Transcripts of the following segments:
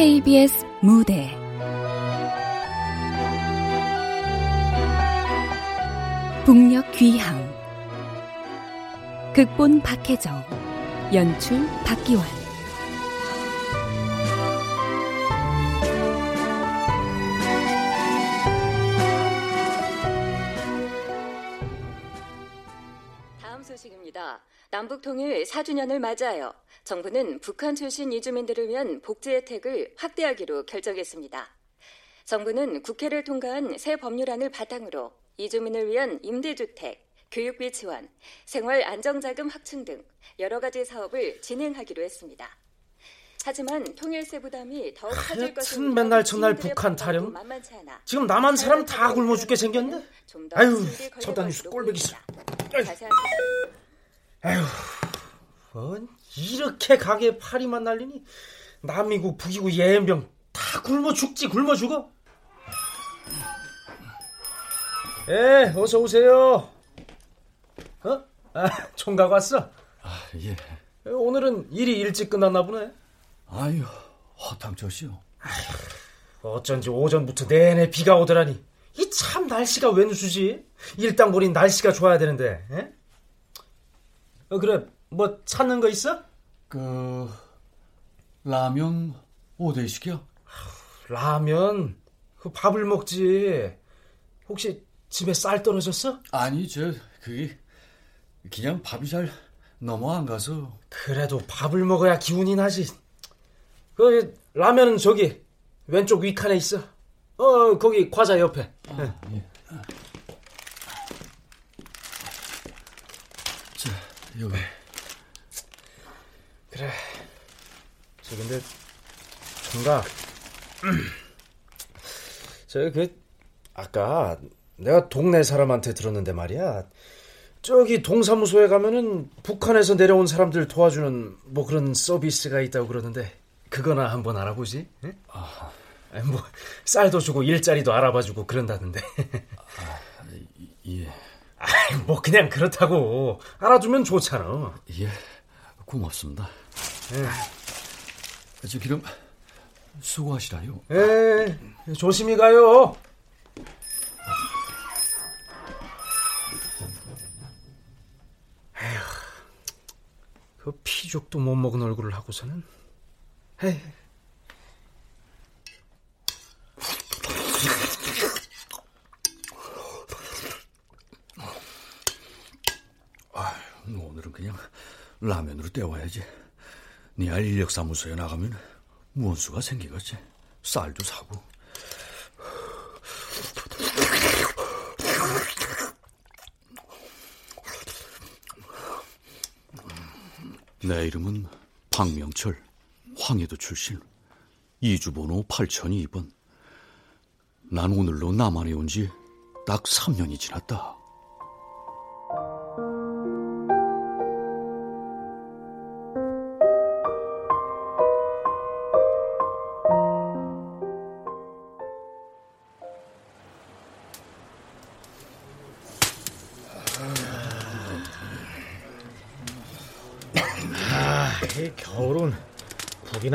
KBS 무대 북녘 귀향 극본 박혜정 연출 박기환 다음 소식입니다. 남북 통일 4주년을 맞아요. 정부는 북한 출신 이주민들을 위한 복지 혜택을 확대하기로 결정했습니다. 정부는 국회를 통과한 새 법률안을 바탕으로 이주민을 위한 임대주택, 교육비 지원, 생활 안정자금 확충 등 여러 가지 사업을 진행하기로 했습니다. 하지만 통일세 부담이 더욱 커질 것은 맨날 첫날 북한 타령. 지금 남한 사람 다 굶어 죽게 생겼는데. 아유, 저단 뉴스 꼴보기 싫어. 아유, 뭔 이렇게 가게 파리만 날리니 남미국, 북이국, 예연병 다 굶어 죽지 굶어 죽어. 예, 어서 오세요. 어? 아, 총각 왔어? 아, 예. 오늘은 일이 일찍 끝났나 보네. 아유, 허탕쳤시오. 어쩐지 오전부터 내내 비가 오더라니. 이 참 날씨가 웬수지? 일당벌인 날씨가 좋아야 되는데. 에? 어, 그래, 뭐 찾는 거 있어? 그 라면 오대 시켜? 라면? 그 밥을 먹지. 혹시 집에 쌀 떨어졌어? 아니, 저 그게 그냥 밥이 잘 넘어 안 가서. 그래도 밥을 먹어야 기운이 나지. 그 라면은 저기 왼쪽 위칸에 있어. 어 거기 과자 옆에. 아, 예. 자 여기. 그래. 저 근데 총각. 저그 아까 내가 동네 사람한테 들었는데 말이야. 저기 동사무소에 가면은 북한에서 내려온 사람들 도와주는 뭐 그런 서비스가 있다고 그러는데 그거나 한번 알아보지. 응? 아, 뭐 쌀도 주고 일자리도 알아봐주고 그런다는데. 아, 예. 아, 뭐 그냥 그렇다고 알아주면 좋잖아. 예, 고맙습니다. 예. 저 그럼 수고하시라요. 예, 조심히 가요. 에휴, 그 피죽도 못 먹은 얼굴을 하고서는. 에휴. 아, 오늘은 그냥 라면으로 때워야지. 네알 인력사무소에 나가면 무언수가 생기겠지. 쌀도 사고. 내 이름은 박명철, 황해도 출신, 이주번호 8002번. 난 오늘로 남한에 온 지 딱 3년이 지났다.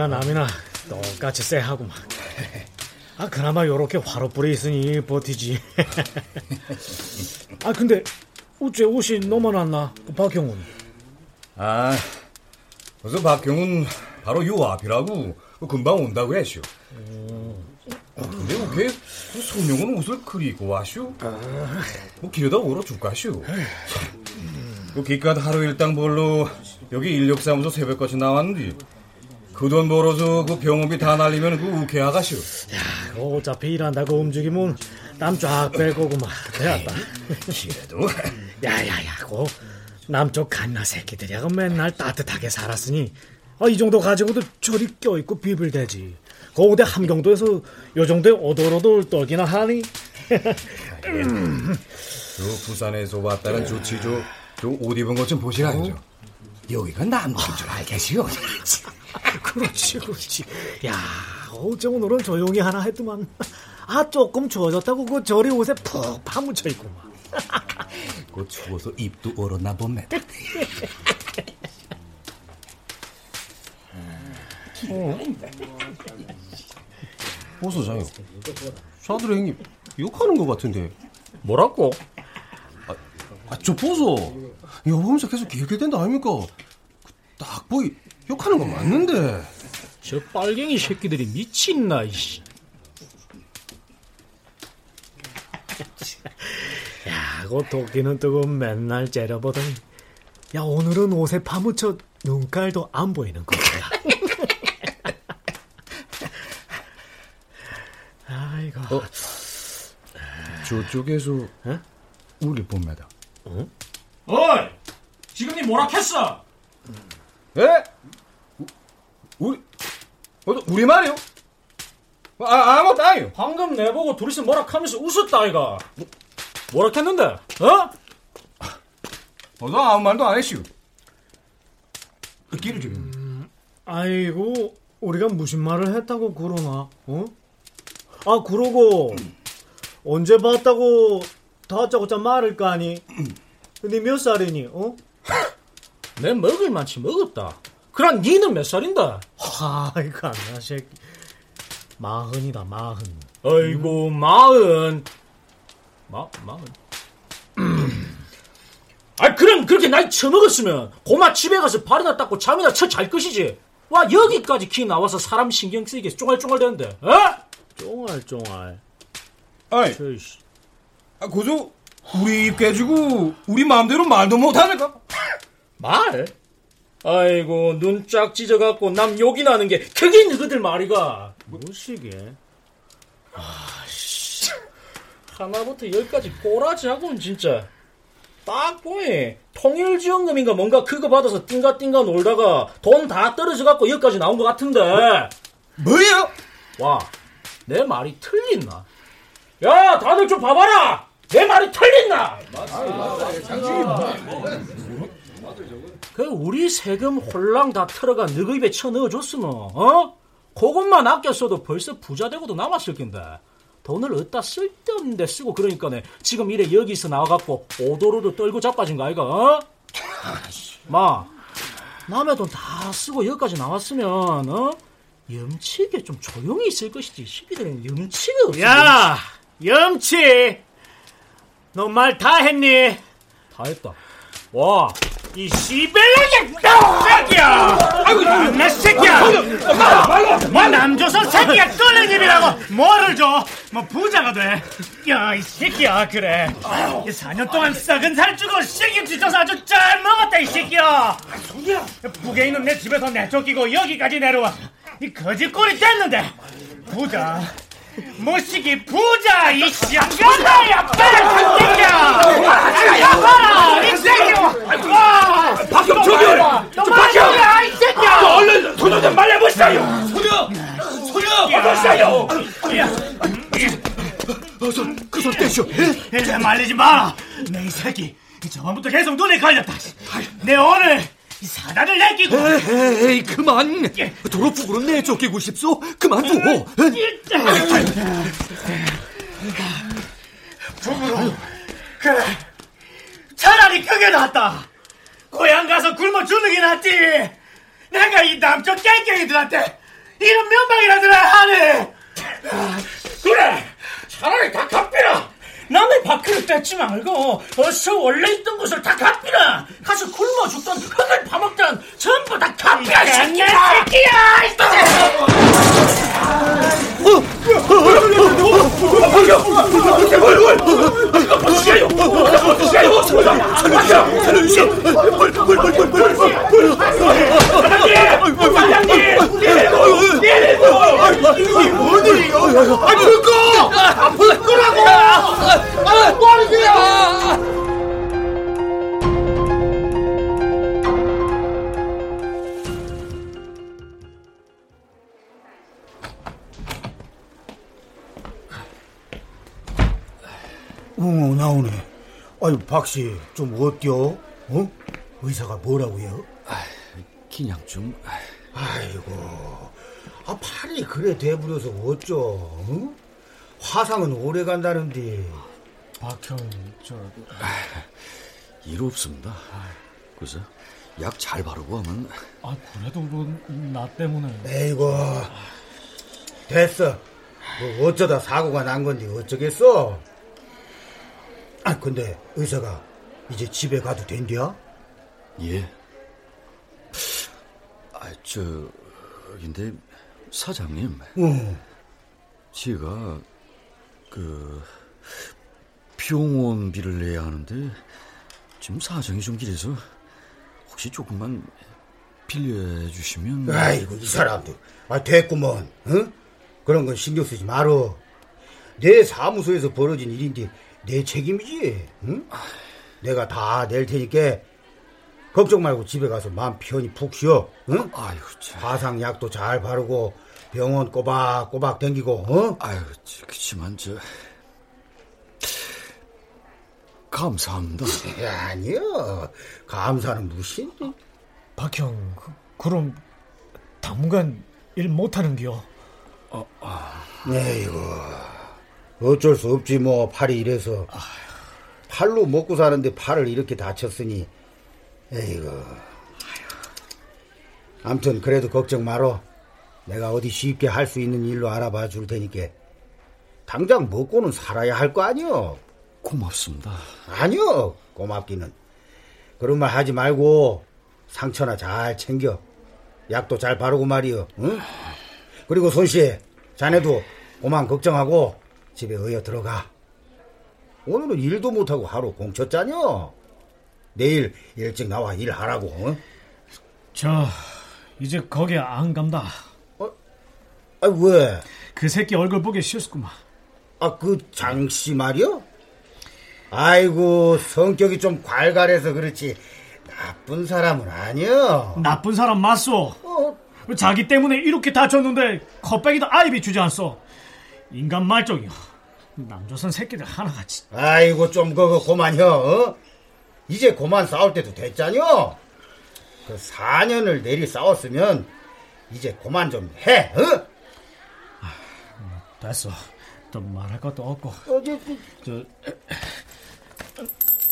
북이나 남이나 똑같이 쎄하고 막. 아 그나마 요렇게 화로불이 있으니 버티지. 아 근데 어째 옷이 너무 많았나? 그 박경훈. 아, 그래서 박경훈 바로 요 앞이라고 금방 온다고 했슈. 어, 근데 그게 소명은 옷을 그리고 와슈. 뭐 길에다 오러 줄까슈. 그 기껏 하루 일당 벌로 여기 인력사무소 새벽까지 나왔는데 그 돈 벌어서 그 병원비 다 날리면 그 우케 아가슈. 야, 어차피 일한다고 움직이면 땀쫙 빼고 그만 되었다. 그래도 야야야, 고 남쪽 갓나 새끼들이야 그 맨날 따뜻하게 살았으니 아, 이 정도 가지고도 저리 껴있고 비빌대지. 거기대 함경도에서 요 정도의 오돌오돌 떨기나 하니. 저 부산에서 왔다는 좋지죠. 저옷 입은 것 좀 보시라죠. 여기가 남쪽인 줄 알겠시오. 그렇지, 그렇지. 야, 어째 오늘은 조용히 하나 했더만. 아, 조금 추워졌다고 그 저리 옷에 푹 파묻혀 있구만. 그 추워서 입도 얼었나 보네. 보소자요. 사들 형님 욕하는 것 같은데. 뭐라고? 아, 아, 저 보소. 이거 보면서 계속 길길댄다 아닙니까? 그딱 보이 욕하는 거 맞는데. 저 빨갱이 새끼들이 미친나 이씨. 야, 그 도끼는 뜨고 맨날 째려보더니 야 오늘은 옷에 파묻혀 눈깔도 안 보이는 거야. 아이고. 어, 저쪽에서 에? 우리 봅니다. 어? 어이! 지금 니 뭐라 했어? 예? 우리, 어, 우리 말이요? 아, 아무것도 아니요. 방금 내보고 둘이서 뭐라 하면서 웃었다 아이가. 뭐라 했는데? 어? 어서 아무 말도 안 했슈. 끼를 죽였네. 음, 아이고, 우리가 무슨 말을 했다고 그러나, 어? 아, 그러고, 언제 봤다고 다짜고짜 말을 까니? 근데 몇 살이니, 어? 내 먹을 만치 먹었다. 그럼 니는 몇 살인데? 아이고, 안나 새끼. 마흔이다, 마흔. 아이고, 마흔. 마, 마흔. 아, 그럼 그렇게 나이 처먹었으면 고마 집에 가서 발이나 닦고 잠이나 쳐 잘 것이지. 와 여기까지 키 나와서 사람 신경 쓰이게 쫑알쫑알 되는데, 어? 쫑알쫑알. 아이, 저이씨. 아, 그저 우리 입 깨지고 우리 마음대로 말도 못하니까. 말? 아이고 눈 쫙 찢어갖고 남 욕이 나는 게 그게 너희들 말이가. 무시게. 아씨. 하나부터 열까지 꼬라지 하고는 진짜. 딱 보이 통일지원금인가 뭔가 그거 받아서 띵가띵가 놀다가 돈 다 떨어져갖고 여기까지 나온 것 같은데 뭐예요? 와내 말이 틀린나 야 다들 좀 봐봐라 내 말이 틀린나 그 우리 세금 홀랑 다 털어가 너희 입에 쳐 넣어줬으면 어? 그것만 아꼈어도 벌써 부자 되고도 남았을 텐데 돈을 어디다 쓸데없는 데 쓰고 그러니까네 지금 이래 여기서 나와갖고 오도로도 떨고 자빠진 거 아이가 어? 마 남의 돈 다 쓰고 여기까지 나왔으면 어? 염치게 좀 조용히 있을 것이지 시기들은 염치가 없어 야 염치 너 말 다 했니? 다 했다 와이 씨벨레게 새끼야! 아이고, 내 새끼야! 뭐 남조선 새끼야 끓는 입이라고 뭐를 줘? 뭐 부자가 돼? 야, 이 새끼야, 그래. 이 4년 동안 썩은 살 주고 식임치 줘서 아주 잘 먹었다, 이 새끼야! 북에 있는 내 집에서 내쫓기고 여기까지 내려와. 이 거짓골이 됐는데, 부자. 모시기 부자 이 쌍가나야 빨리 새끼야. 야 봐라 이 새끼야 와. 박형철이 박형. 이 새끼야. 얼른 소녀 좀 말려보시라요. 소녀 소녀 어서시라요. 어서 그손 떼쇼 이제 말리지 마라 내 이 새끼. 저번부터 계속 눈에 걸렸다 내 오늘 이 사단을 내끼고. 에이, 그만. 도로 북으로 내쫓기고 싶소? 그만두고. 북으로 그래 차라리 그게 낫다. 고향 가서 굶어 죽는 게 낫지. 내가 이 남쪽 깽깽이들한테 이런 면박이라들아 하네. 그래 차라리 다 갚이라 남의 밥그릇 뺏지 말고 어서 원래 있던 곳을 다 갚이라 가서 굶어 죽던 흙을 파먹던 전부 다 갚이라 새끼야 새끼야 아유, 박씨, 좀 어때요? 어? 의사가 뭐라고요? 그냥 좀 아이고, 아, 팔이 그래 돼버려서 어쩌? 응? 화상은 오래 간다는데. 박형 저일 없습니다. 그래서 약잘 바르고 하면 아, 그래도 뭐나 때문에 에이고, 됐어. 뭐 어쩌다 사고가 난 건데 어쩌겠어? 아, 근데 의사가 이제 집에 가도 된디야? 예. 아, 저, 근데 사장님. 응. 제가 그 병원비를 내야 하는데 지금 사정이 좀 길해서 혹시 조금만 빌려주시면 아이고 이 사람들 아 됐구먼 응? 그런 건 신경 쓰지 말어 내 사무소에서 벌어진 일인데 내 책임이지 응? 내가 다 낼 테니까 걱정 말고 집에 가서 마음 편히 푹 쉬어 응? 아이고 참. 화상약도 잘 바르고 병원 꼬박꼬박 댕기고 어? 아유 그치만 저 감사합니다 아니요 감사는 무슨 박형 그, 그럼 당분간 일 못하는겨 에이구 어쩔 수 없지 뭐 팔이 이래서. 팔로 먹고 사는데 팔을 이렇게 다쳤으니 에이구. 암튼 그래도 걱정 말어. 내가 어디 쉽게 할 수 있는 일로 알아봐 줄 테니까. 당장 먹고는 살아야 할 거 아니여? 고맙습니다. 아니요 고맙기는. 그런 말 하지 말고 상처나 잘 챙겨. 약도 잘 바르고 말이여 응? 그리고 손씨 자네도 오만 걱정하고 집에 어여 들어가. 오늘은 일도 못하고 하루 공쳤자녀 내일 일찍 나와 일하라고 응? 저 이제 거기 안 간다. 아 왜? 그 새끼 얼굴 보기 싫었구만. 아 그 장씨 말이여? 아이고 성격이 좀 괄괄해서 그렇지 나쁜 사람은 아니여 나쁜 사람 맞소. 어, 자기 때문에 이렇게 다쳤는데 컵백이도 아이비 주지 않소 인간 말종이요 남조선 새끼들 하나같이. 아이고 좀 그거 고만혀 어? 이제 고만 싸울 때도 됐잖여 그 4년을 내리 싸웠으면 이제 고만 좀 해 어? 됐어. 또 말할 것도 없고. 어제 저.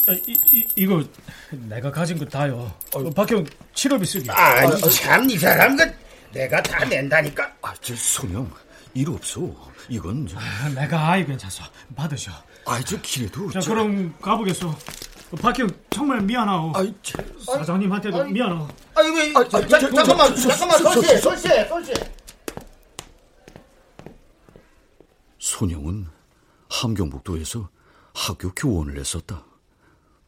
어, 이, 이, 이거 내가 가진 거 다요. 어, 박형 치료비 쓰기. 아니 참이 사람 그 내가 다 낸다니까. 아저 손영 일 없어. 이건 저, 아, 내가 아이 괜찮소 받으셔. 아저 길에도 자 저- 그럼 가보겠소. 어, 박형 정말 미안하오. 아이 저, 사장님한테도 아이, 미안하오. 아니 왜 아, 자, 저, 저, 잠깐만 저, 저, 잠깐만 저, 저, 손씨 저, 손씨 손씨 손영은 함경북도에서 학교 교원을 했었다.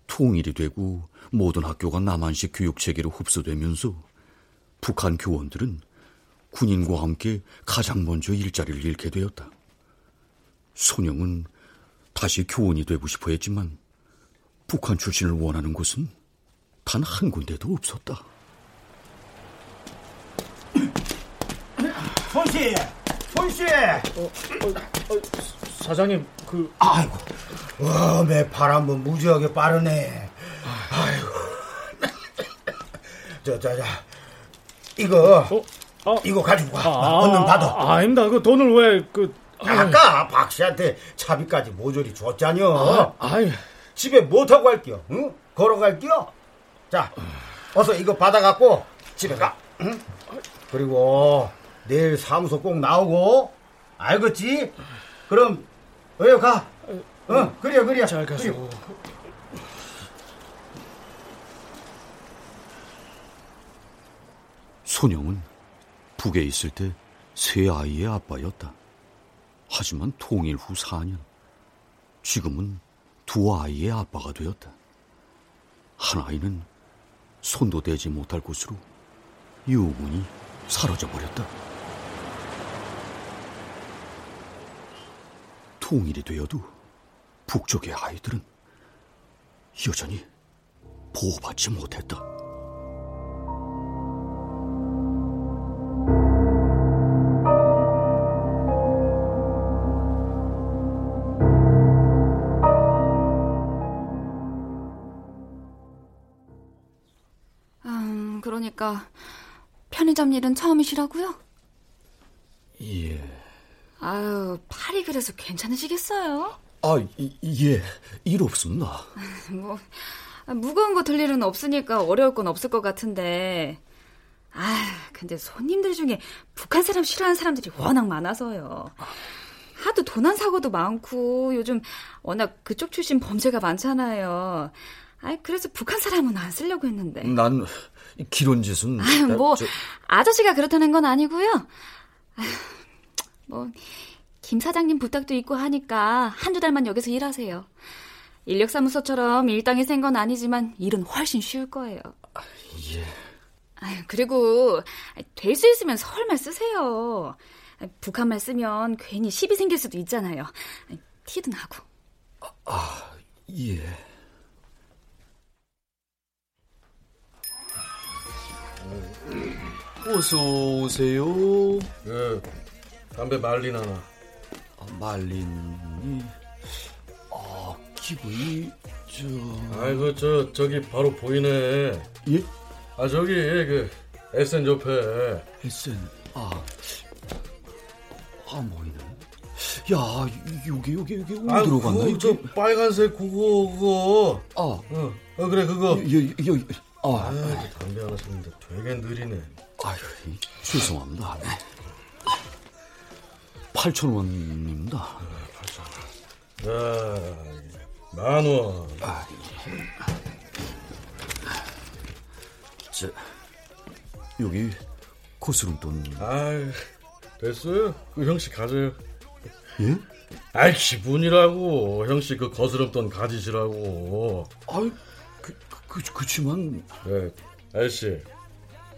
통일이 되고 모든 학교가 남한식 교육 체계로 흡수되면서 북한 교원들은 군인과 함께 가장 먼저 일자리를 잃게 되었다. 손영은 다시 교원이 되고 싶어 했지만 북한 출신을 원하는 곳은 단 한 군데도 없었다. 손씨 손씨 사장님 그 아이고 와 매 바람은 무지하게 빠르네 아이고 저 저 저 이거 어? 이거 가지고 가 얼른 받아 아, 아닙니다 그 돈을 왜 그 아까 박 씨한테 차비까지 모조리 줬잖여. 아, 아이 집에 못 타고 갈게요. 응? 걸어갈게요. 자, 어서 이거 받아갖고 집에 가. 응? 그리고 내일 사무소 꼭 나오고 알겠지? 그럼 어여 가. 응, 그래 그래. 잘 가서 그래. 손영은 북에 있을 때 세 아이의 아빠였다. 하지만 통일 후 4년, 지금은 두 아이의 아빠가 되었다. 한 아이는 손도 대지 못할 곳으로 유분이 사라져 버렸다. 통일이 되어도 북쪽의 아이들은 여전히 보호받지 못했다. 음, 그러니까 편의점 일은 처음이시라고요? 예. 아유, 팔이 그래서 괜찮으시겠어요? 아, 이- 예. 일 없습니다. 뭐 아, 무거운 거 들 일은 없으니까 어려울 건 없을 것 같은데. 아, 근데 손님들 중에 북한 사람 싫어하는 사람들이 워낙 많아서요. 하도 도난 사고도 많고 요즘 워낙 그쪽 출신 범죄가 많잖아요. 아 그래서 북한 사람은 안 쓰려고 했는데. 난 기론 짓은 아유, 뭐 저... 아저씨가 그렇다는 건 아니고요. 아유, 뭐 김 사장님 부탁도 있고 하니까 한두 달만 여기서 일하세요. 인력사무소처럼 일당이 센 건 아니지만 일은 훨씬 쉬울 거예요. 아, 예. 아유, 그리고 될 수 있으면 서울말 쓰세요. 북한말 쓰면 괜히 시비 생길 수도 있잖아요. 티도 나고. 아, 아 예. 어서 오세요. 예, 담배 말린 하나. 아, 말린이. 아, 기분이 저. 아이고 저 저기 바로 보이네. 예? 아 저기 그 SN 옆에. SN 아. 아 보이네. 야, 여기 여기 여기 어디 들어갔나? 저 빨간색 그거 그거. 아, 어, 어 그래 그거. 여기 여 기. 아, 아, 담배 하나 샀는데 되게 느리네. 아유, 죄송합니다. 8천 원입니다. 아, 8천 원. 야, 만 원. 아, 예. 저, 여기 고스름 돈. 아, 됐어요. 그 형씨 가져요. 예? 아이 기분이라고 형씨 그 거스름 돈 가지시라고. 아이 그, 그 그치만. 네, 아저씨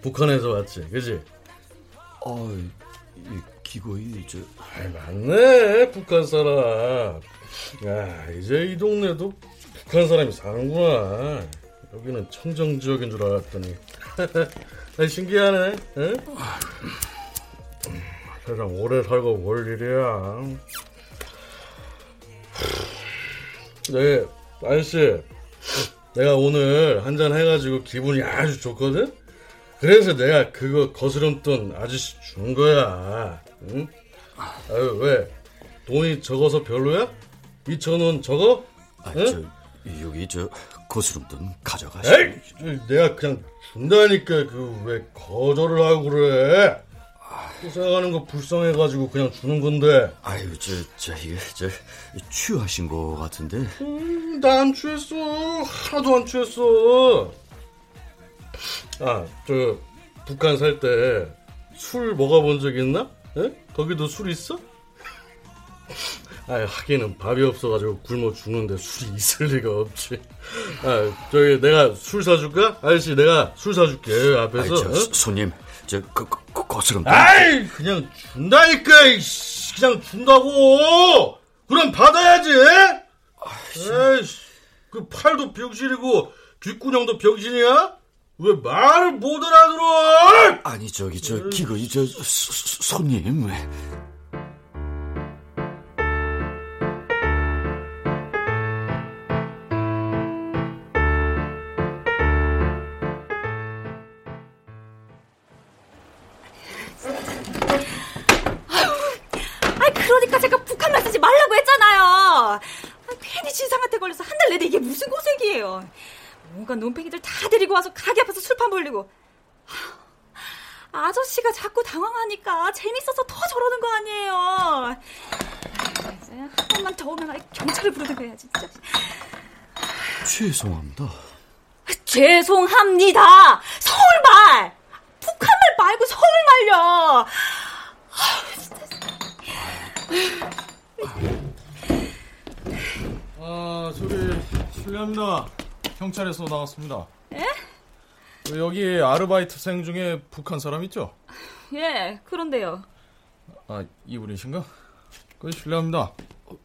북한에서 왔지, 그지? 아, 이 기거이 저. 아, 맞네 북한 사람. 야 이제 이 동네도 북한 사람이 사는구나. 여기는 청정 지역인 줄 알았더니. 신기하네. 에? 세상 오래 살고 뭘 일이야. 네, 아저씨. 내가 오늘 한 잔 해가지고 기분이 아주 좋거든? 그래서 내가 그거 거스름돈 아저씨 준 거야. 응? 아유, 왜? 돈이 적어서 별로야? 2천원 적어? 아, 응? 저, 여기 저 거스름돈 가져가시오. 에이, 내가 그냥 준다니까 그 왜 거절을 하고 그래? 생각하는 거 불쌍해가지고 그냥 주는 건데. 아유, 저, 저, 이게, 저, 취하신 거 같은데. 음, 나 안 취했어. 하나도 안 취했어. 아, 저, 북한 살 때 술 먹어본 적 있나? 에? 거기도 술 있어? 아, 하기는 밥이 없어가지고 굶어 죽는데 술이 있을 리가 없지. 아, 저기 내가 술 사줄까? 아저씨, 내가 술 사줄게 앞에서. 아이, 저, 어? 손님, 저, 그, 그, 거스름돈. 아이, 그냥 준다니까, 이씨. 그냥 준다고! 그럼 받아야지! 에이씨, 그 팔도 병신이고, 뒷구녕도 병신이야? 왜 말을 못 알아들어! 아니, 저기, 저, 기거이, 저, 소, 손님. 그 온갖 논팽이들 다 데리고 와서 가게 앞에서 술판 벌리고. 아저씨가 자꾸 당황하니까 재밌어서 더 저러는 거 아니에요. 한 번만 더 오면 경찰을 부르든가 해야지, 진짜. 죄송합니다. 죄송합니다. 서울말! 북한말 말고 서울말요. 아, 저기 실례합니다. 경찰에서 나왔습니다. 예? 여기 아르바이트생 중에 북한 사람 있죠? 예, 그런데요. 아, 이분이신가? 그 실례합니다. 어,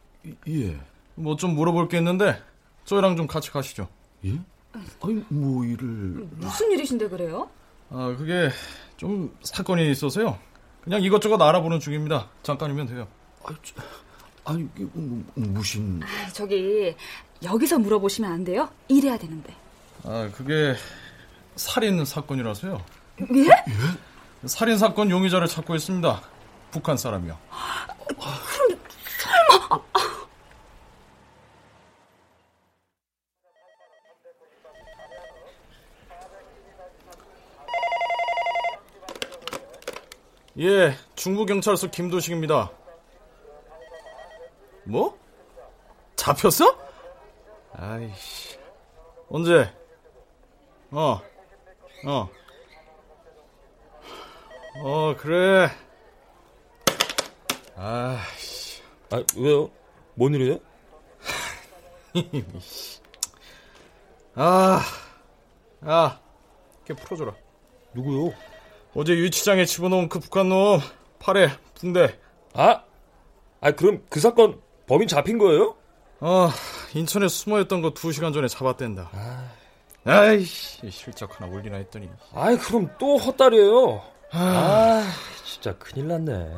예. 뭐 좀 물어볼 게 있는데 저희랑 좀 같이 가시죠. 예? 아니, 뭐 일을 무슨 일이신데 그래요? 아, 그게 좀 사건이 있어서요. 그냥 이것저것 알아보는 중입니다. 잠깐이면 돼요. 아, 저, 아니, 뭐, 무슨... 아, 저기 여기서 물어보시면 안 돼요? 일해야 되는데. 아, 그게 살인 사건이라서요. 예? 예? 살인 사건 용의자를 찾고 있습니다. 북한 사람이요. 그럼 설마... 예, 중부경찰서 김도식입니다. 뭐? 잡혔어? 아이씨. 언제? 어. 어. 어, 그래. 아이씨. 아, 왜요? 뭔 일이에요? 아, 야, 걔 풀어줘라. 누구요? 어제 유치장에 집어넣은 그 북한 놈 팔에 붕대. 아, 아 그럼 그 사건 범인 잡힌 거예요? 어, 인천에 숨어있던 거 두 시간 전에 잡았댄다. 아이씨, 실적 하나 올리나 했더니. 아이, 그럼 또 헛다리예요. 아, 진짜 큰일 났네.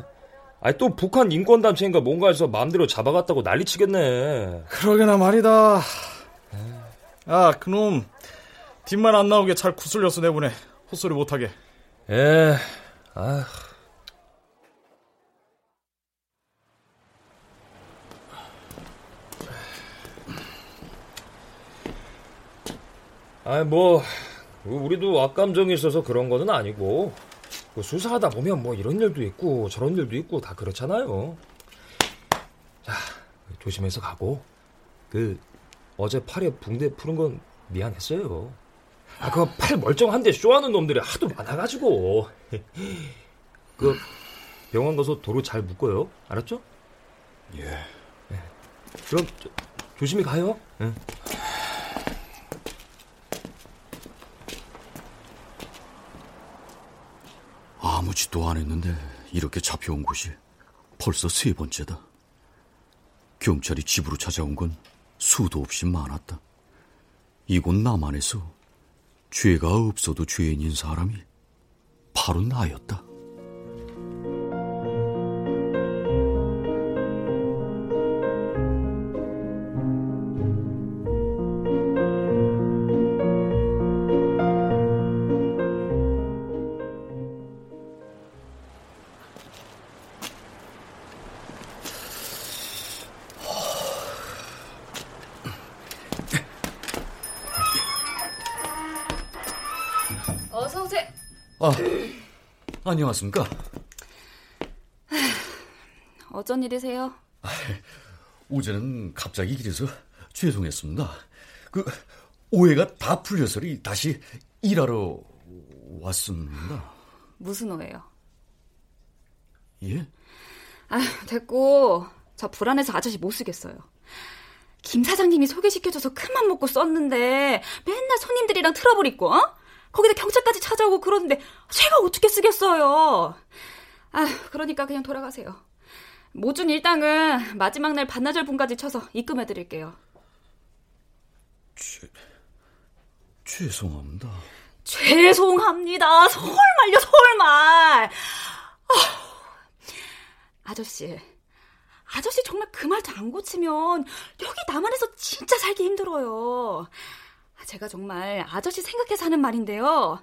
아이, 또 북한 인권단체인가 뭔가 해서 마음대로 잡아갔다고 난리 치겠네. 그러게나 말이다. 아, 그놈 뒷만 안 나오게 잘 구슬려서 내보내. 헛소리 못하게. 에, 아. 아이, 뭐, 우리도 악감정이 있어서 그런 거는 아니고, 그 수사하다 보면 뭐 이런 일도 있고 저런 일도 있고 다 그렇잖아요. 자, 조심해서 가고, 그, 어제 팔에 붕대 푸는 건 미안했어요. 아, 그팔 멀쩡한데 쇼하는 놈들이 하도 많아가지고. 그, 병원 가서 도로 잘 묶어요. 알았죠? 예. 그럼, 저, 조심히 가요. 응. 아무 짓도 안 했는데 이렇게 잡혀온 곳이 벌써 세 번째다. 경찰이 집으로 찾아온 건 수도 없이 많았다. 이곳 남한에서 죄가 없어도 죄인인 사람이 바로 나였다. 안녕하십니까? 어쩐 일이세요? 어제는 갑자기 길에서 죄송했습니다. 그 오해가 다 풀려서리 다시 일하러 왔습니다. 무슨 오해요? 예? 아, 됐고 저 불안해서 아저씨 못 쓰겠어요. 김 사장님이 소개시켜줘서 큰맘 먹고 썼는데 맨날 손님들이랑 트러블 있고 어? 거기다 경찰까지 찾아오고 그러는데 제가 어떻게 쓰겠어요. 아, 그러니까 그냥 돌아가세요. 모준 일당은 마지막 날 반나절 분까지 쳐서 입금해 드릴게요. 죄, 죄송합니다. 죄송합니다. 서울말. 아, 아저씨, 아저씨 정말 그말안 고치면 여기 남한에서 진짜 살기 힘들어요. 제가 정말 아저씨 생각해서 하는 말인데요.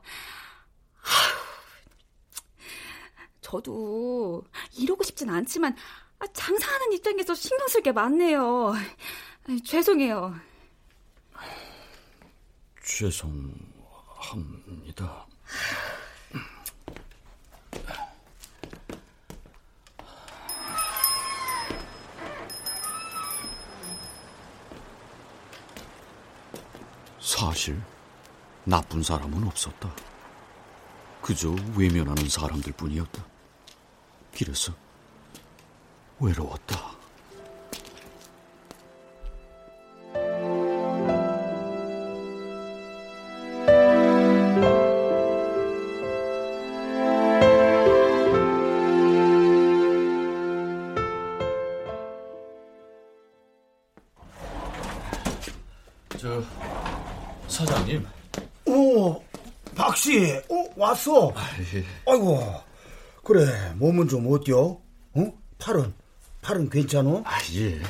저도 이러고 싶진 않지만 아, 장사하는 입장에서 신경 쓸 게 많네요. 죄송해요. 죄송합니다. 사실 나쁜 사람은 없었다. 그저 외면하는 사람들 뿐이었다. 그래서 외로웠다. 어, 왔어. 아이고, 그래, 몸은 좀 어때요? 어? 팔은, 팔은 괜찮어? 아, 예.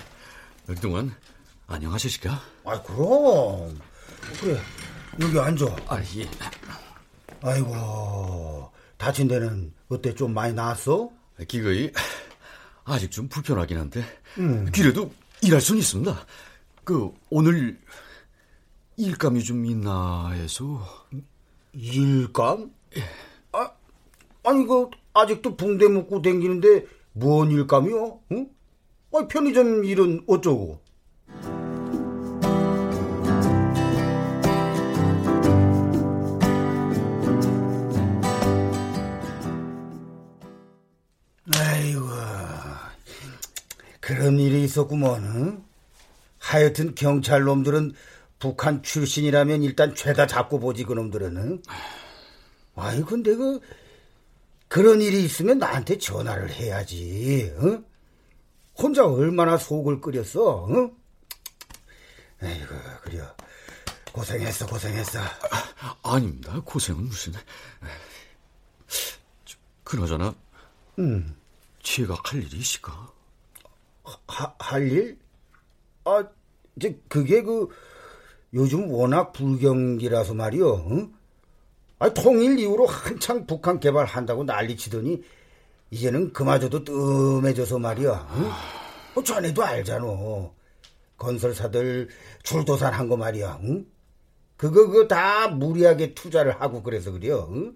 그동안 안녕하셨을까? 아, 그럼. 그래, 여기 앉아. 아, 예. 아이고, 다친 데는 어때? 좀 많이 나았어? 기거이 아직 좀 불편하긴 한데 음. 그래도 일할 수는 있습니다. 그 오늘 일감이 좀 있나 해서 일감? 아, 아니 그 아직도 붕대 묶고 댕기는데 뭔 일감이요? 응? 아, 편의점 일은 어쩌고? 아이고, 그런 일이 있었구먼. 응? 하여튼 경찰 놈들은 북한 출신이라면 일단 죄다 잡고 보지 그놈들은. 응? 아이 근데 그 그런 일이 있으면 나한테 전화를 해야지. 응? 혼자 얼마나 속을 끓였어. 응? 아이고 그려 고생했어 고생했어. 아, 닙니다 고생은 무슨. 그나저나 음. 지혜가 할 일이 있을까? 하, 할 일? 아, 이제 그게 그 요즘 워낙 불경기라서 말이요. 응? 아, 통일 이후로 한창 북한 개발한다고 난리치더니 이제는 그마저도 뜸해져서 말이야. 응? 뭐 전에도 알잖아. 건설사들 줄도산 한 거 말이야. 응? 그거 그거 다 무리하게 투자를 하고 그래서 그래요. 응?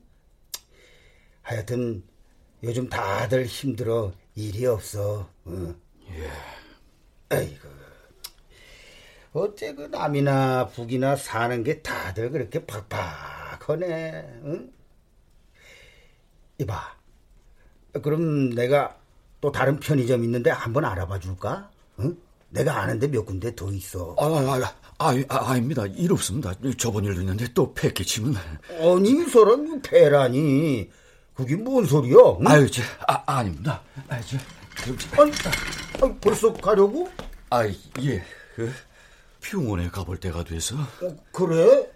하여튼 요즘 다들 힘들어 일이 없어. 응. 예. 아이고. 어째 그 남이나 북이나 사는 게 다들 그렇게 팍팍 하네. 응? 이봐. 그럼 내가 또 다른 편의점 있는데 한번 알아봐 줄까? 응? 내가 아는데 몇 군데 더 있어. 아, 아, 아, 아, 아닙니다. 일 없습니다. 저번 일도 있는데 또 패키치면. 아니, 이 사람 패라니. 그게 뭔 소리야? 응? 아유, 저, 아, 아닙니다. 아, 저, 아니, 아니, 벌써 가려고? 아, 예. 그, 병원에 가볼 때가 돼서. 어, 그래?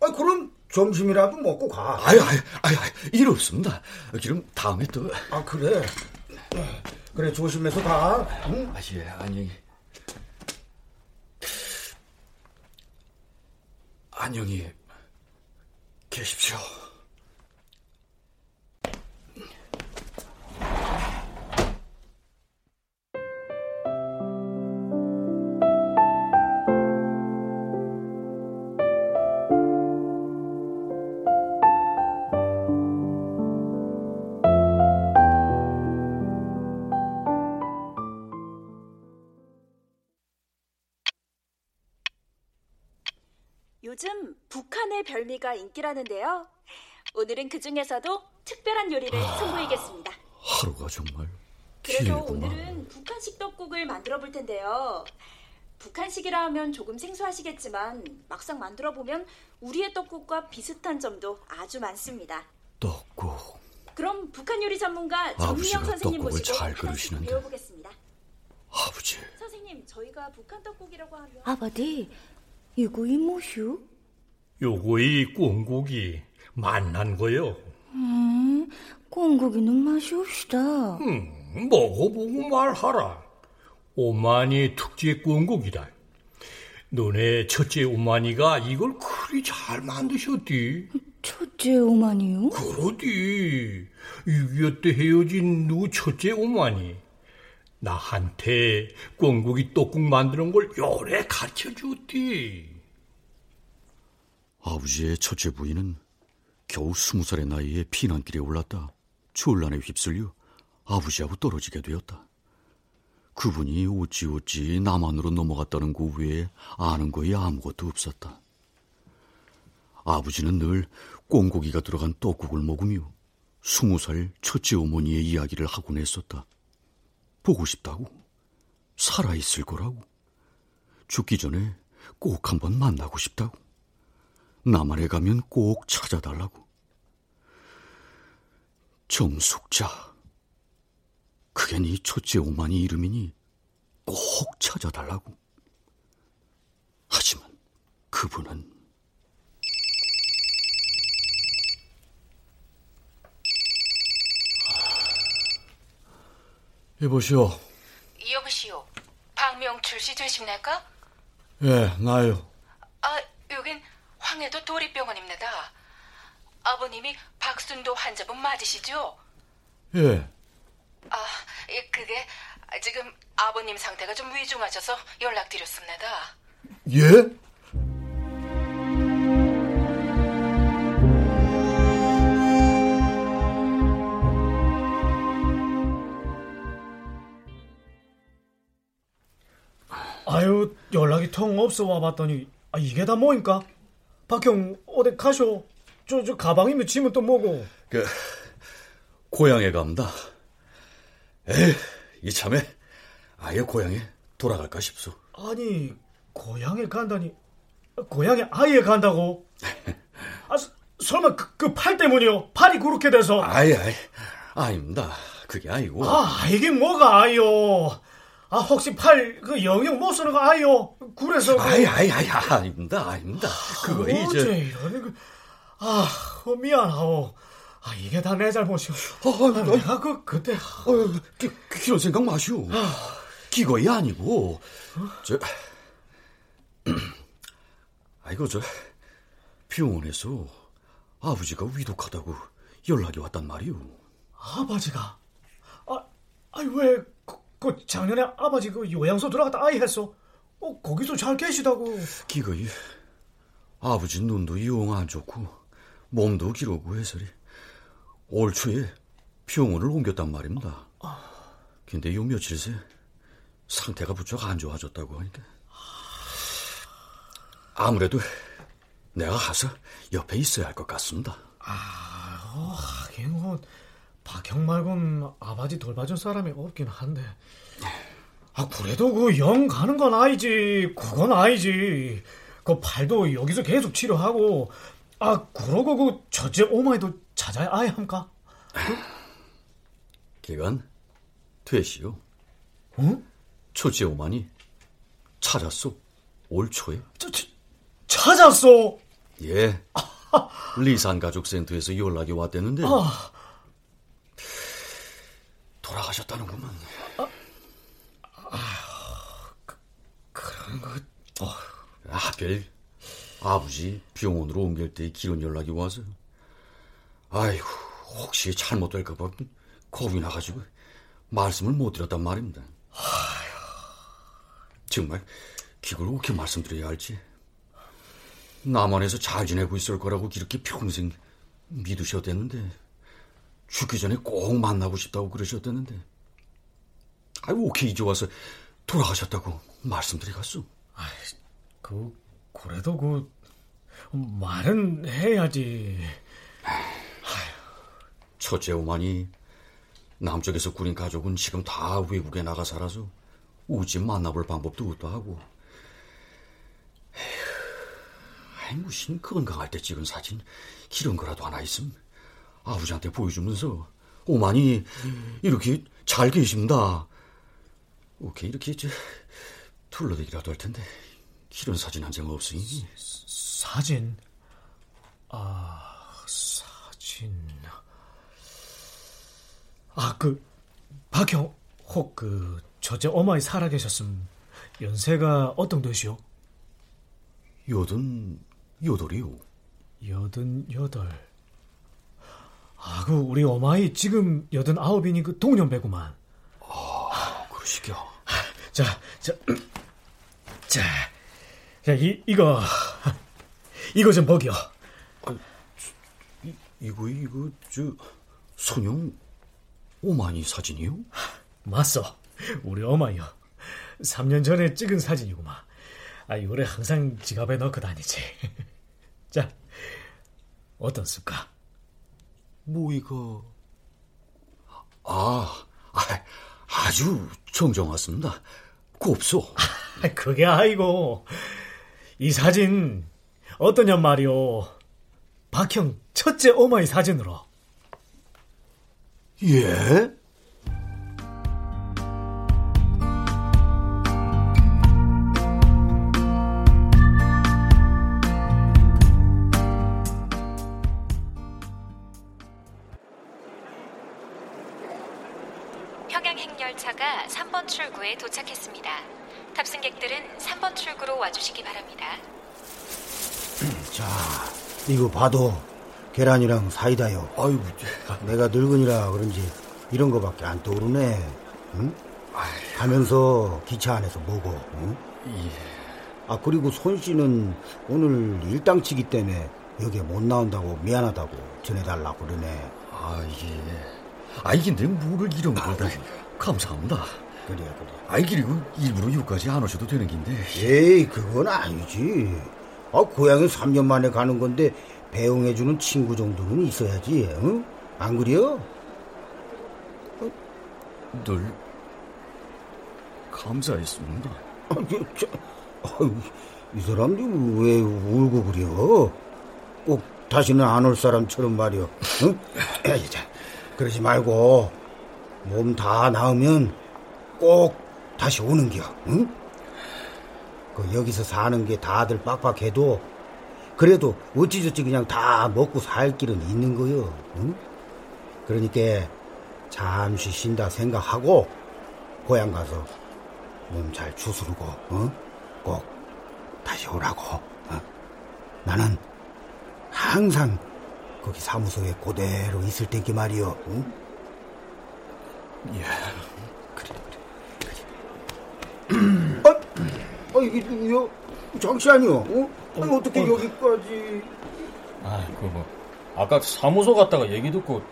아, 그럼 점심이라도 먹고 가. 아유, 아유, 아유, 일 없습니다. 그럼 다음에 또. 아, 그래. 그래, 조심해서 가. 응? 아, 예, 아니. 안녕히 계십시오. 별미가 인기라는데요. 오늘은 그 중에서도 특별한 요리를 선보이겠습니다. 하루가 정말 그래서 길구나. 오늘은 북한식 떡국을 만들어 볼 텐데요. 북한식이라 하면 조금 생소하시겠지만 막상 만들어 보면 우리의 떡국과 비슷한 점도 아주 많습니다. 떡국. 그럼 북한 요리 전문가 정미영 선생님 모시고 잘 하나씩 그리시는데. 배워보겠습니다. 아버지. 선생님, 저희가 북한 떡국이라고 하면 아버지, 이거 이모슈? 요거이 꽁국이 만난 거요. 음, 꽁고기는 맛이 없시다. 음, 먹어보고 말하라. 오마니 특제 꽁국이다. 너네 첫째 오마니가 이걸 그리 잘 만드셨디. 첫째 오마니요? 그러디. 6.25 때 헤어진 누 첫째 오마니. 나한테 꽁국이 떡국 만드는 걸 요래 가르쳐 줬디. 아버지의 첫째 부인은 겨우 스무 살의 나이에 피난길에 올랐다 전란에 휩쓸려 아버지하고 떨어지게 되었다. 그분이 어찌어찌 남한으로 넘어갔다는 그 외에 아는 거에 아무것도 없었다. 아버지는 늘 꽁고기가 들어간 떡국을 먹으며 스무 살 첫째 어머니의 이야기를 하곤 했었다. 보고 싶다고, 살아있을 거라고, 죽기 전에 꼭 한번 만나고 싶다고. 남한에 가면 꼭 찾아달라고. 정숙자. 그게 네 첫째 오만이 이름이니 꼭 찾아달라고. 하지만 그분은 여보시오. 여보시오. 박명출 씨 되십니까? 예, 나요. 아, 여긴 황해도 도립병원입니다. 아버님이 박순도 환자분 맞으시죠? 예. 아, 예, 그게 지금 아버님 상태가 좀 위중하셔서 연락드렸습니다. 예? 아유 연락이 통 없어 와봤더니 아, 이게 다 뭐인가? 박형 어디 가쇼? 저, 저 가방이면 짐은 또 뭐고? 그 고향에 갑니다. 에 이참에 아예 고향에 돌아갈까 싶소. 아니 고향에 간다니 고향에 아예 간다고? 아, 설마 그, 그 팔 때문이요? 팔이 그렇게 돼서? 아이 아이 아닙니다. 그게 아니고. 아 이게 뭐가 아요? 아 혹시 팔 그 영영 못 쓰는 거 아요? 그래서 그... 아이 아이 아이 아닙니다 아닙니다. 그거 아, 이제 이러는 거... 아 어, 미안하오. 아 이게 다 내 잘못이오. 아, 내가 그 그때 어, 그, 그런 생각 마시오. 기거이 아니고 저 아이고 저 병원에서 아버지가 위독하다고 연락이 왔단 말이오. 아버지가 아 아니 왜 그, 그 작년에 아버지 그 요양소 들어갔다 아이 했어? 어 거기서 잘 계시다고. 기거이 아버지 눈도 영안 좋고 몸도 기르고 해서리 올 초에 병원을 옮겼단 말입니다. 근데 요 며칠 새 상태가 부쩍 안 좋아졌다고 하니까 아무래도 내가 가서 옆에 있어야 할 것 같습니다. 아, 어, 하긴 뭐 박형 말곤 아버지 돌봐준 사람이 없긴 한데 아 그래도 그 영 가는 건 아니지 그건 아니지 그 팔도 여기서 계속 치료하고 아 그러고 그 첫째 오마이도 찾아야 아야 함까? 기간 되시오. 응? 첫째 오마니 찾았소. 올 초에. 저, 저, 찾았어. 예. 리산 가족센터에서 연락이 왔대는데 아. 돌아가셨다는구만. 아, 아 그, 그런 거. 어. 하필 아버지 병원으로 옮길 때 기런 연락이 와서 아이고 혹시 잘못될까봐 겁이 나가지고 말씀을 못 드렸단 말입니다. 정말 기걸 어떻게 말씀드려야 할지 남한에서 잘 지내고 있을 거라고 이렇게 평생 믿으셨댔는데 죽기 전에 꼭 만나고 싶다고 그러셨댔는데 아이고 오케이 이제 와서 돌아가셨다고 말씀드리겠소. 아이, 그 그래도 그 말은 해야지. 첫째 오마니 남쪽에서 꾸린 가족은 지금 다 외국에 나가 살아서 우지 만나볼 방법도 없다 하고. 에휴, 아이 무슨 건강할 때 찍은 사진 이런 거라도 하나 있음 아버지한테 보여주면서 오마니 이렇게 잘 계십니다. 오케이 이렇게 저 둘러대기라도 할 텐데 이런 사진 한 장 없으니. 사진? 아, 사진. 아, 그, 박형, 혹, 그, 저제 어머니 살아계셨음, 연세가 어떤 되시오? 여든, 여덟이요. 여든, 여덟. 아, 그, 우리 어머니 지금 여든 아홉이니 그 동년 배구만. 아, 그러시겨. 자, 자, 자, 자, 이, 이거, 이거 좀 먹여. 아, 이, 이거, 이거, 저, 손용 오마니 사진이요? 맞소. 우리 어마요. 3년 전에 찍은 사진이구만. 아, 이거를 항상 지갑에 넣고 다니지. 자, 어떤 습까? 뭐, 이거. 아, 아, 아주 정정하습니다. 곱소. 아, 그게 아니고, 이 사진, 어떠냐 말이오. 박형 첫째 어마의 사진으로. 예? 이거 봐도 계란이랑 사이다요. 아유, 내가 늙은이라 그런지 이런 거밖에 안 떠오르네. 응? 가면서 기차 안에서 뭐고? 응? 예. 아 그리고 손 씨는 오늘 일당치기 때문에 여기에 못 나온다고 미안하다고 전해달라고 그러네. 아 예. 아 이게 내 뭐를 이런 거다. 감사합니다. 그래 그래. 아이 그리고 일부러 여기까지 안 오셔도 되는 긴데. 에이 그건 아니지. 아 고향에 3년 만에 가는 건데 배웅해주는 친구 정도는 있어야지. 응? 안 그래요? 늘 감사했습니다. 아, 저, 저, 아유, 이 사람이 왜 울고 그려? 꼭 다시는 안 올 사람처럼 말이야. 응? 자, 그러지 말고 몸 다 나으면 꼭 다시 오는겨. 응? 그 여기서 사는 게 다들 빡빡해도 그래도 어찌저찌 그냥 다 먹고 살 길은 있는 거요. 응? 그러니까 잠시 쉰다 생각하고 고향 가서 몸 잘 추스르고 어? 꼭 다시 오라고. 어? 나는 항상 거기 사무소에 그대로 있을 땐게 말이요. 응? 예. 아, 이게 누구요? 장씨 아니요? 어? 아니, 어 떻게 여기까지? 아, 그 뭐, 아까 사무소 갔다가 얘기 듣고,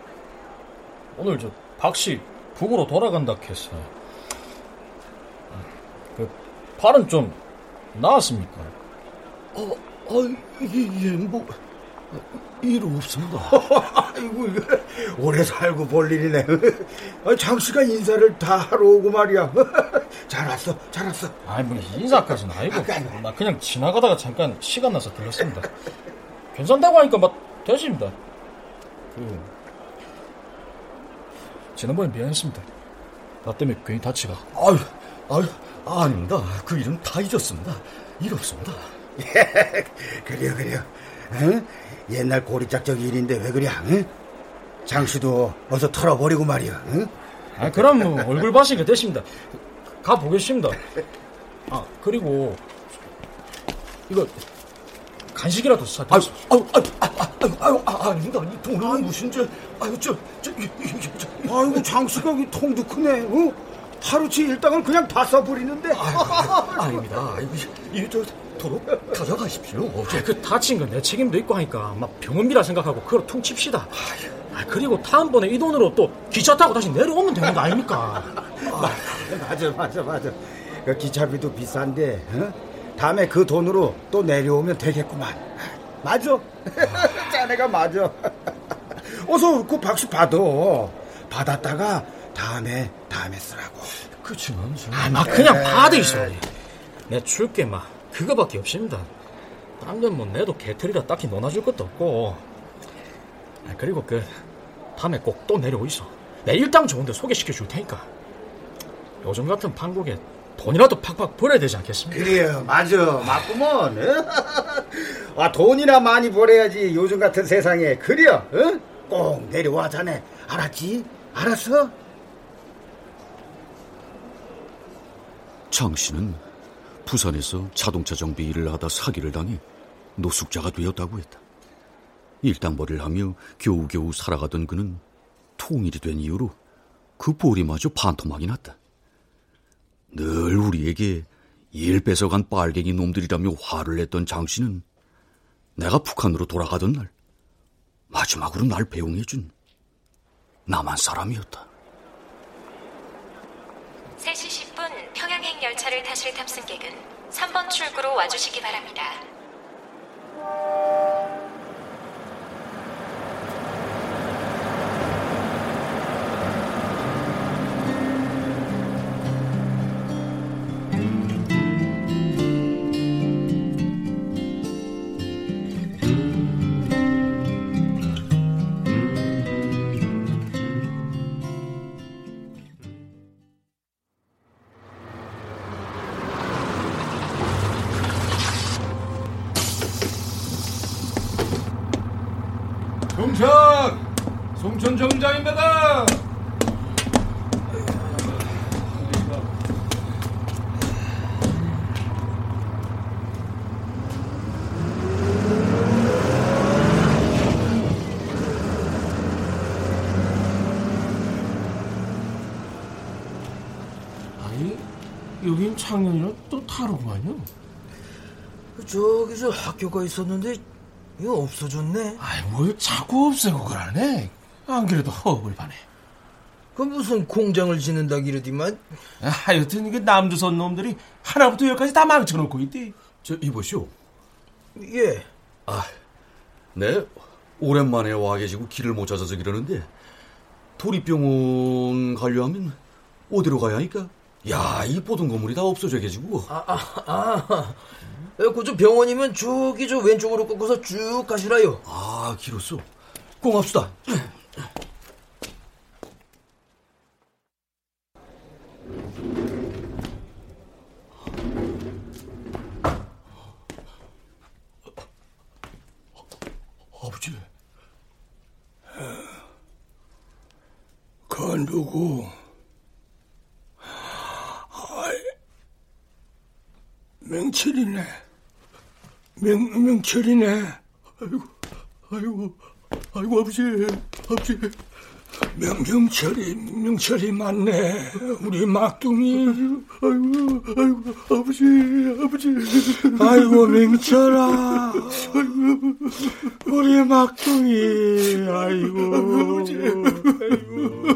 오늘 저, 박씨, 북으로 돌아간다 했어. 그, 팔은 좀, 나았습니까? 어, 아, 예, 예, 뭐, 일 없습니다. 아이고, 이거 오래 살고 볼 일이네. 아, 장씨가 인사를 다 하러 오고 말이야. 잘 왔어, 잘 왔어. 아니, 뭐, 인사까지는 아니고, 나 그냥 지나가다가 잠깐 시간 나서 들렀습니다. 괜찮다고 하니까 막, 되십니다. 그, 지난번에 미안했습니다. 나 때문에 괜히 다치가. 아유, 아유, 아닙니다. 그 일은 다 잊었습니다. 일 없습니다. 그래요, 그래요. 응? 옛날 고리짝적 일인데 왜 그래? 응? 장씨도 어서 털어버리고 말이야. 응? 아, 그럼 뭐 얼굴 봐시게 되십니다. 가 보겠습니다. 아, 그리고 이거 간식이라도 사. 아유, 아유, 아유, 아유, 아유, 아, 아닙니다. 이 돈은 무슨 저, 아유, 저, 저, 이, 이, 저, 아이고 장씨가 이 통도 크네. 응? 하루치 일당을 그냥 다 써버리는데. 아닙니다. 아이고, 이, 저, 도로 가져가십시오. 저, 그 다친 건 내 책임도 있고 하니까 막 병원비라 생각하고 그걸 퉁칩시다. 아, 그리고 다음번에 이 돈으로 또 기차 타고 다시 내려오면 되는 거 아닙니까? 맞아, 맞아, 맞아. 그 기차비도 비싼데, 응? 다음에 그 돈으로 또 내려오면 되겠구만. 맞아. 자네가 맞아. 어서 그 박수 받아. 받았다가 다음에, 다음에 쓰라고. 그치만, 저... 아, 막 그냥 받으시오. 내 줄게 막 그거밖에 없습니다. 딴건 뭐 내도 개털이라 딱히 논아줄 것도 없고. 아, 그리고 그 다음에 꼭 또 내려오이소. 내 일당 좋은데 소개시켜 줄 테니까. 요즘 같은 판국에 돈이라도 팍팍 벌어야 되지 않겠습니까? 그래요, 맞아, 맞구먼. 아, 돈이나 많이 벌어야지 요즘 같은 세상에. 그래요, 응? 꼭 내려와 자네. 알았지? 알았어? 장 씨는 부산에서 자동차 정비 일을 하다 사기를 당해 노숙자가 되었다고 했다. 일당벌이를 하며 겨우겨우 살아가던 그는 통일이 된 이후로 그 보리마저 반토막이 났다. 늘 우리에게 일 뺏어간 빨갱이 놈들이라며 화를 냈던 장 씨는 내가 북한으로 돌아가던 날 마지막으로 날 배웅해준 남한 사람이었다. 3시 10분 평양행 열차를 타실 탑승객은 3번 출구로 와주시기 바랍니다. 여긴 창년이랑 또 다르구만요. 저기 저 학교가 있었는데 이거 없어졌네. 아이, 뭘 자꾸 없애고 그러네. 안 그래도 허업을 파네. 그 무슨 공장을 짓는다 기르디만. 아, 하여튼 그 남조선 놈들이 하나부터 열까지 다 망쳐놓고 있대. 저 이보시오. 예. 아, 네 오랜만에 와 계시고 길을 못 찾아서 그러는데 도립병원 가려면 어디로 가야 하니까? 야, 이 보던 건물이 다 없어져 계시고. 아, 아, 아. 그저 병원이면 저기 저 왼쪽으로 꺾어서 쭉 가시라요. 아, 길었어. 공합시다. 아버지. 그 누구? 아이, 명철이네. 명, 명철이네. 아이고, 아이고, 아이고, 아버지, 아버지. 명, 명철이, 명철이 맞네. 우리 막둥이. 아이고, 아이고, 아버지, 아버지. 아이고, 명철아. 우리 막둥이. 아이고, 아버지. 아이고.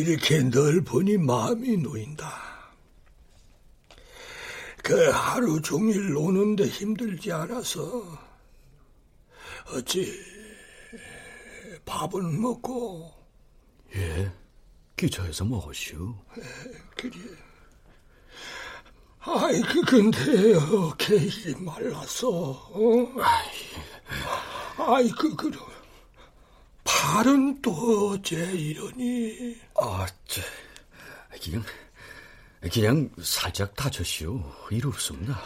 이렇게 널 보니 마음이 놓인다. 그 하루 종일 노는데 힘들지 않아서 어찌 밥은 먹고 예, 기차에서 먹었슈. 그래. 아이 그 근데 어깨 일이 말라서 어? 아이 그 그. 팔은 또 어째 이러니? 아, 저, 그냥, 그냥 살짝 다쳤시오. 일 없습니다.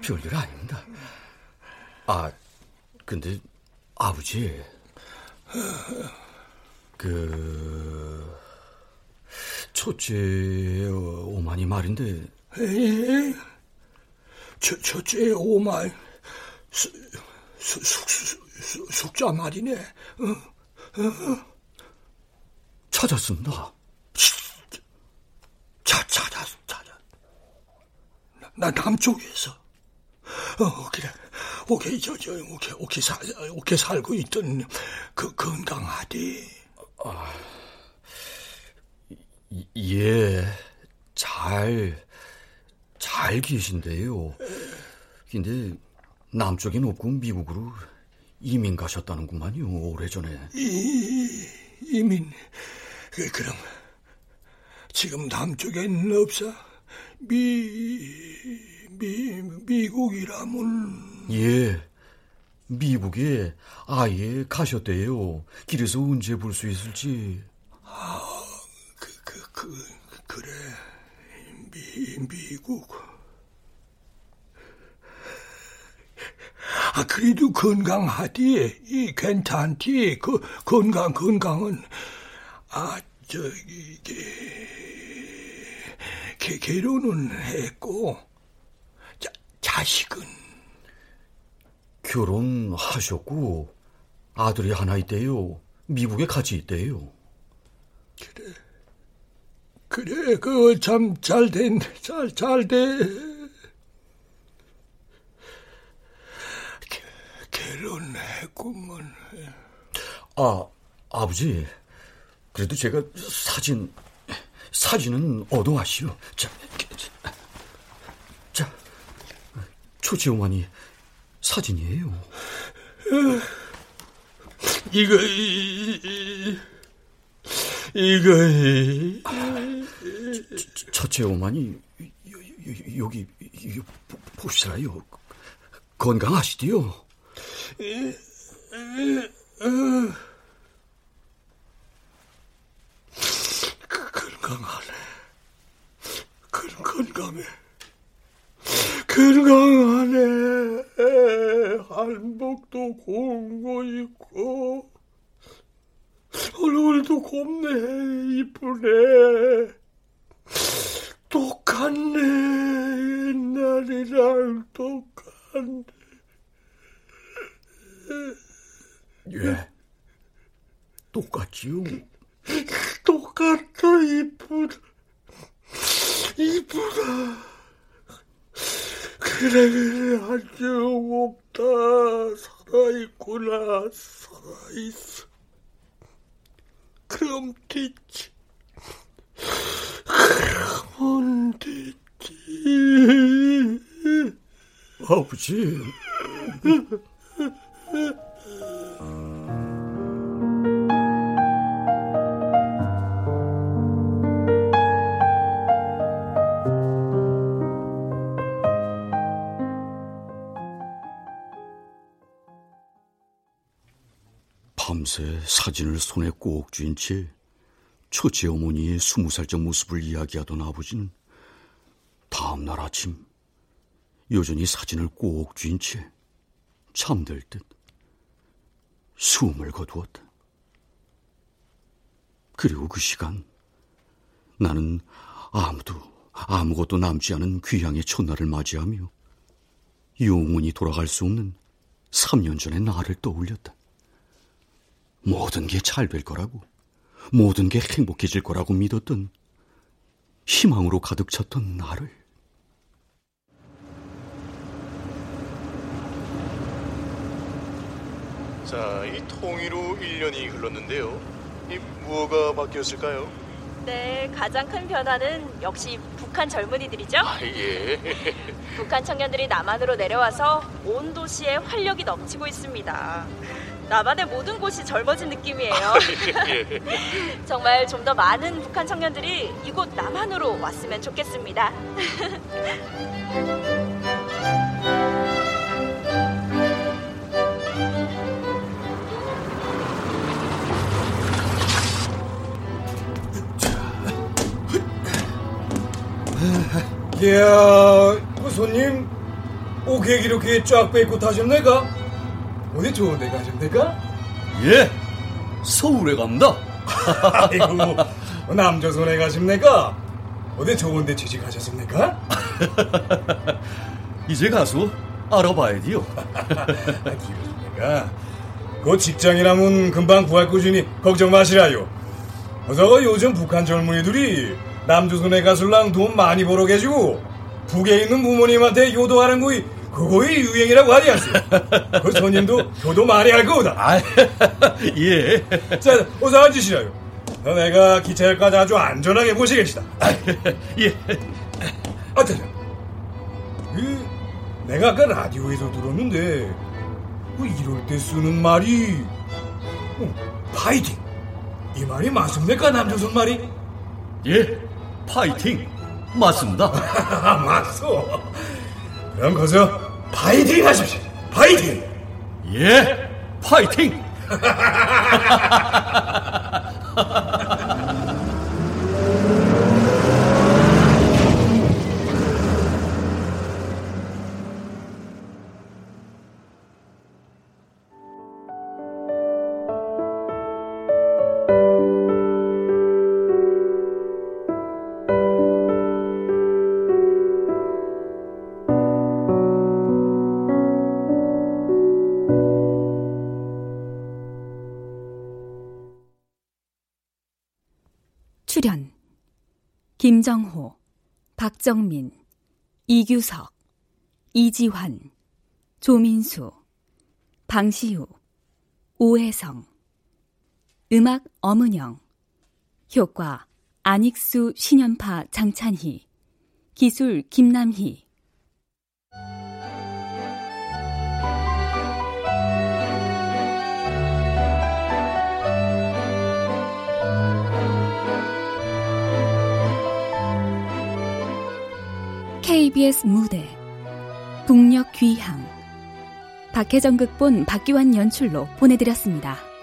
별일 아닙니다. 아, 근데, 아버지, 그, 첫째 오만이 말인데. 에? 저, 첫째 오만, 수, 수, 숙, 수, 숙자 말이네. 어? 찾았습니다. 자, 찾았, 찾았. 나, 나 남쪽에서. 어, 그래. 오케이, 저, 저, 오케이, 오케이, 살, 오케이 살고 있던 그 건강하디. 아, 예, 잘, 잘 계신데요. 근데 남쪽엔 없고 미국으로 이민 가셨다는구만요, 오래전에. 이, 이민, 그, 그럼, 지금 남쪽엔 없어? 미, 미, 미국이라면. 예, 미국에 아예 가셨대요. 길에서 언제 볼 수 있을지. 아, 그, 그, 그, 그래. 미, 미국. 아, 그래도 건강하디, 이 괜찮디, 그, 건강, 건강은, 아, 저기, 게, 게, 결혼은 했고, 자, 자식은? 결혼하셨고, 아들이 하나 있대요. 미국에 같이 있대요. 그래. 그래, 그거 참잘 된, 잘, 잘 돼. 결혼했구먼. 아, 아버지. 그래도 제가 사진, 사진은 얻어왔시오. 자, 자, 초지어머니 사진이에요. 이거, 이, 이거, 아, 첫째 어머니, 여기, 여기 보시라요. 건강하시디요? 건강하네. 건강해. 건강하네. 한복도 거 입고, 얼굴도 곱네, 이쁘네. 똑같네, 옛날이랑 똑같네. 예. 똑같지요? 아따 이쁘다 이쁘다 그래 그래 안녕 없다. 살아있구나 살아있어. 그럼 됐지. 그러면 됐지. 아버지 밤새 사진을 손에 꼭 쥔 채 첫째 어머니의 스무 살적 모습을 이야기하던 아버지는 다음 날 아침 여전히 사진을 꼭 쥔 채 잠들 듯 숨을 거두었다. 그리고 그 시간 나는 아무도 아무것도 남지 않은 귀향의 첫날을 맞이하며 영원히 돌아갈 수 없는 3년 전의 나를 떠올렸다. 모든 게 잘 될 거라고, 모든 게 행복해질 거라고 믿었던 희망으로 가득 찼던 나를. 자, 이 통일후 1년이 흘렀는데요. 이 무엇가 바뀌었을까요? 네, 가장 큰 변화는 역시 북한 젊은이들이죠. 아, 예. 북한 청년들이 남한으로 내려와서 온 도시에 활력이 넘치고 있습니다. 남한의 모든 곳이 젊어진 느낌이에요. 예. 정말 좀 더 많은 북한 청년들이 이곳 남한으로 왔으면 좋겠습니다. 이야, 그 손님 오객 이렇게 쫙 빼고 타셨네가? 어디 좋은 데 가셨네가? 예, 서울에 갑니다. 아이고, 남조선에 가십니까? 어디 좋은 데 취직하셨습니까? 이제 가서 알아봐야 돼요. 내가 그 직장이라면 금방 구할 것이니 걱정 마시라요. 어서 요즘 북한 젊은이들이 남조선에 가술랑 돈 많이 벌어 계시고 북에 있는 부모님한테 효도하는 거이 그거이 유행이라고 하지 않습니까? 그 손님도 효도 많이 할 거다. 예. 자, 어서 앉으시라요. 너 내가 기차역까지 아주 안전하게 모시겠시다. 예. 아, 자, 자. 그, 내가 아까 라디오에서 들었는데, 그 이럴 때 쓰는 말이, 어, 파이팅. 이 말이 맞습니까, 남조선 말이? 예, 파이팅. 맞습니다. 맞소. 그럼 거서 파이팅 하십시오. 파이팅. 예, 파이팅. 김정호, 박정민, 이규석, 이지환, 조민수, 방시우, 오혜성 음악 엄은영 효과 안익수 신연파 장찬희 기술 김남희 KBS 무대 북녘 귀향 박혜정 극본 박규환 연출로 보내드렸습니다.